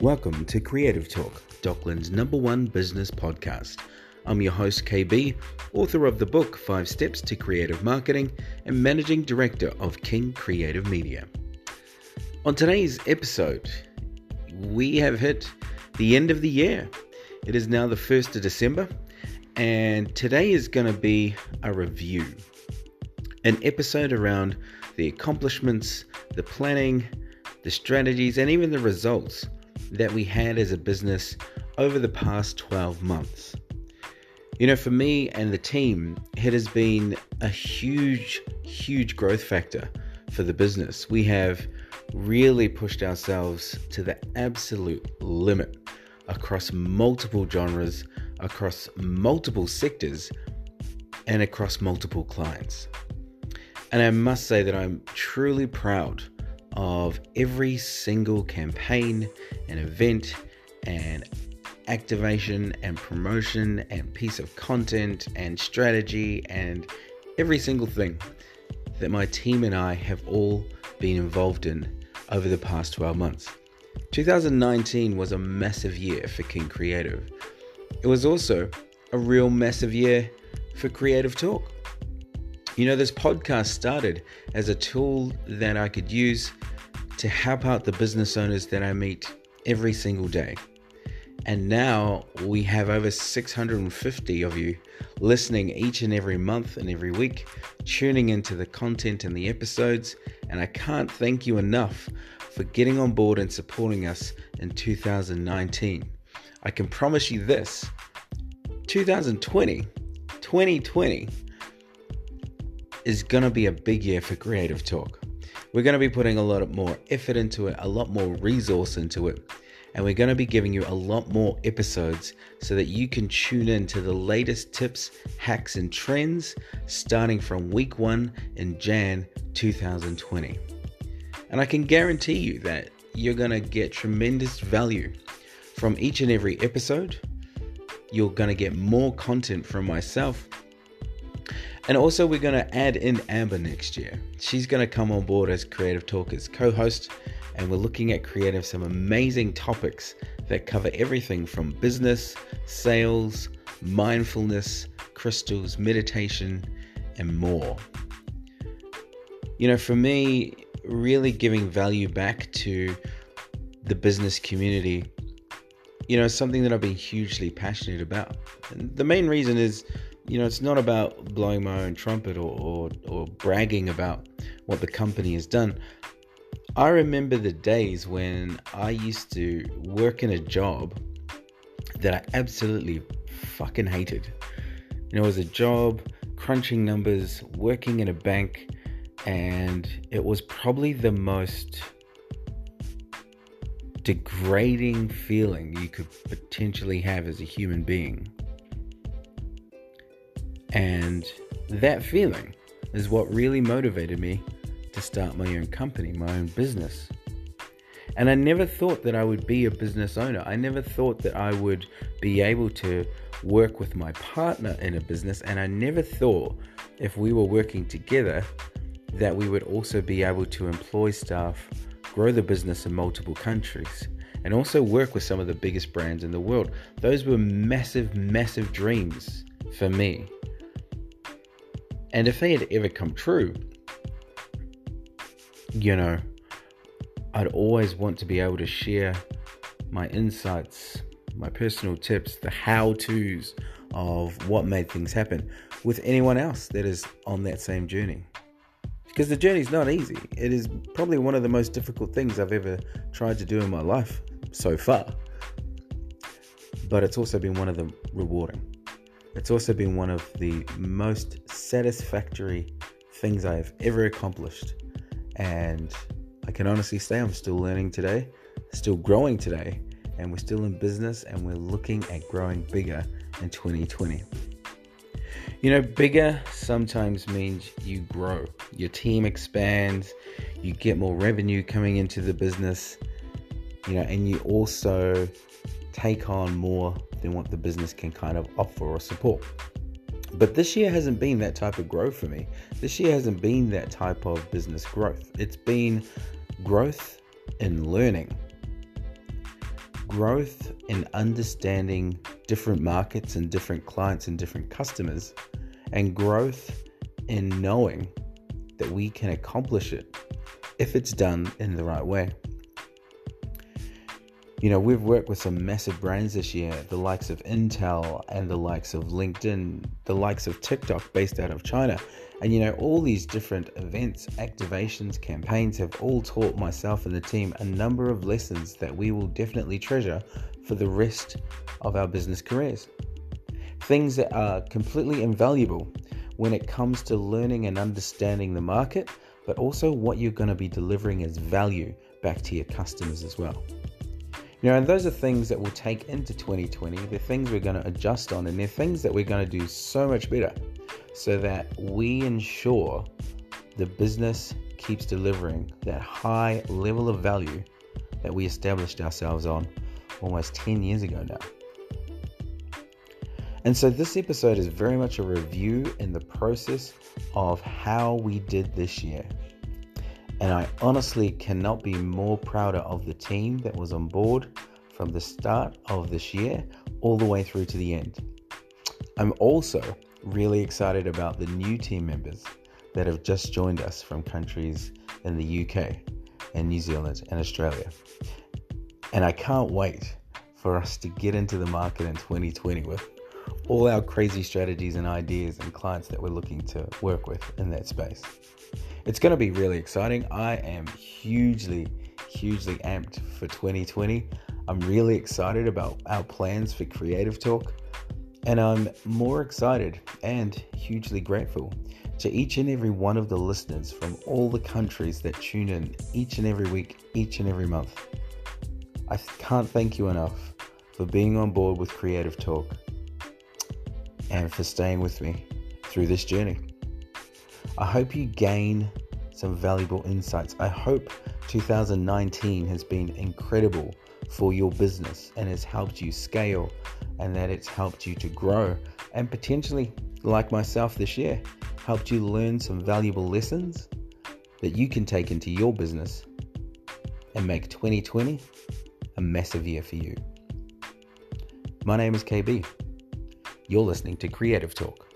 Welcome to Creative Talk, Dockland's number one business podcast. I'm your host, KB, author of the book Five Steps to Creative Marketing and managing director of King Creative Media. On today's episode, we have hit the end of the year. It is now the 1st of December, and today is going to be a review. An episode around the accomplishments, the planning, the strategies, and even the results that we had as a business over the past 12 months. You know, for me and the team, it has been a huge, huge growth factor for the business. We have really pushed ourselves to the absolute limit across multiple genres, across multiple sectors, and across multiple clients. And I must say that I'm truly proud of every single campaign and event and activation and promotion and piece of content and strategy and every single thing that my team and I have all been involved in over the past 12 months. 2019 was a massive year for King Creative. It was also a real massive year for Creative Talk. You know, this podcast started as a tool that I could use to help out the business owners that I meet every single day. And now we have over 650 of you listening each and every month and every week, tuning into the content and the episodes. And I can't thank you enough for getting on board and supporting us in 2019. I can promise you this 2020, 2020 is going to be a big year for Creative Talk. We're going to be putting a lot more effort into it, a lot more resource into it, and we're going to be giving you a lot more episodes so that you can tune in to the latest tips, hacks, and trends starting from week one in Jan 2020. And I can guarantee you that you're going to get tremendous value from each and every episode. You're going to get more content from myself and also, we're going to add in Amber next year. She's going to come on board as Creative Talkers co host, and we're looking at creating some amazing topics that cover everything from business, sales, mindfulness, crystals, meditation, and more. You know, for me, really giving value back to the business community, you know, something that I've been hugely passionate about. And the main reason is you know, it's not about blowing my own trumpet or, or, or bragging about what the company has done. I remember the days when I used to work in a job that I absolutely fucking hated. You know, it was a job crunching numbers, working in a bank, and it was probably the most degrading feeling you could potentially have as a human being. And that feeling is what really motivated me to start my own company, my own business. And I never thought that I would be a business owner. I never thought that I would be able to work with my partner in a business. And I never thought if we were working together that we would also be able to employ staff, grow the business in multiple countries, and also work with some of the biggest brands in the world. Those were massive, massive dreams for me. And if they had ever come true, you know, I'd always want to be able to share my insights, my personal tips, the how to's of what made things happen with anyone else that is on that same journey. Because the journey is not easy. It is probably one of the most difficult things I've ever tried to do in my life so far. But it's also been one of the rewarding. It's also been one of the most satisfactory things I have ever accomplished. And I can honestly say I'm still learning today, still growing today, and we're still in business and we're looking at growing bigger in 2020. You know, bigger sometimes means you grow, your team expands, you get more revenue coming into the business, you know, and you also take on more than what the business can kind of offer or support. But this year hasn't been that type of growth for me. This year hasn't been that type of business growth. It's been growth in learning. growth in understanding different markets and different clients and different customers, and growth in knowing that we can accomplish it if it's done in the right way. You know, we've worked with some massive brands this year, the likes of Intel and the likes of LinkedIn, the likes of TikTok based out of China. And you know, all these different events, activations, campaigns have all taught myself and the team a number of lessons that we will definitely treasure for the rest of our business careers. Things that are completely invaluable when it comes to learning and understanding the market, but also what you're going to be delivering as value back to your customers as well. You know, and those are things that we'll take into 2020. They're things we're going to adjust on, and they're things that we're going to do so much better so that we ensure the business keeps delivering that high level of value that we established ourselves on almost 10 years ago now. And so, this episode is very much a review in the process of how we did this year. And I honestly cannot be more prouder of the team that was on board from the start of this year all the way through to the end. I'm also really excited about the new team members that have just joined us from countries in the UK and New Zealand and Australia. And I can't wait for us to get into the market in 2020 with all our crazy strategies and ideas and clients that we're looking to work with in that space. It's going to be really exciting. I am hugely, hugely amped for 2020. I'm really excited about our plans for Creative Talk, and I'm more excited and hugely grateful to each and every one of the listeners from all the countries that tune in each and every week, each and every month. I can't thank you enough for being on board with Creative Talk and for staying with me through this journey. I hope you gain some valuable insights. I hope 2019 has been incredible for your business and has helped you scale and that it's helped you to grow and potentially, like myself this year, helped you learn some valuable lessons that you can take into your business and make 2020 a massive year for you. My name is KB. You're listening to Creative Talk.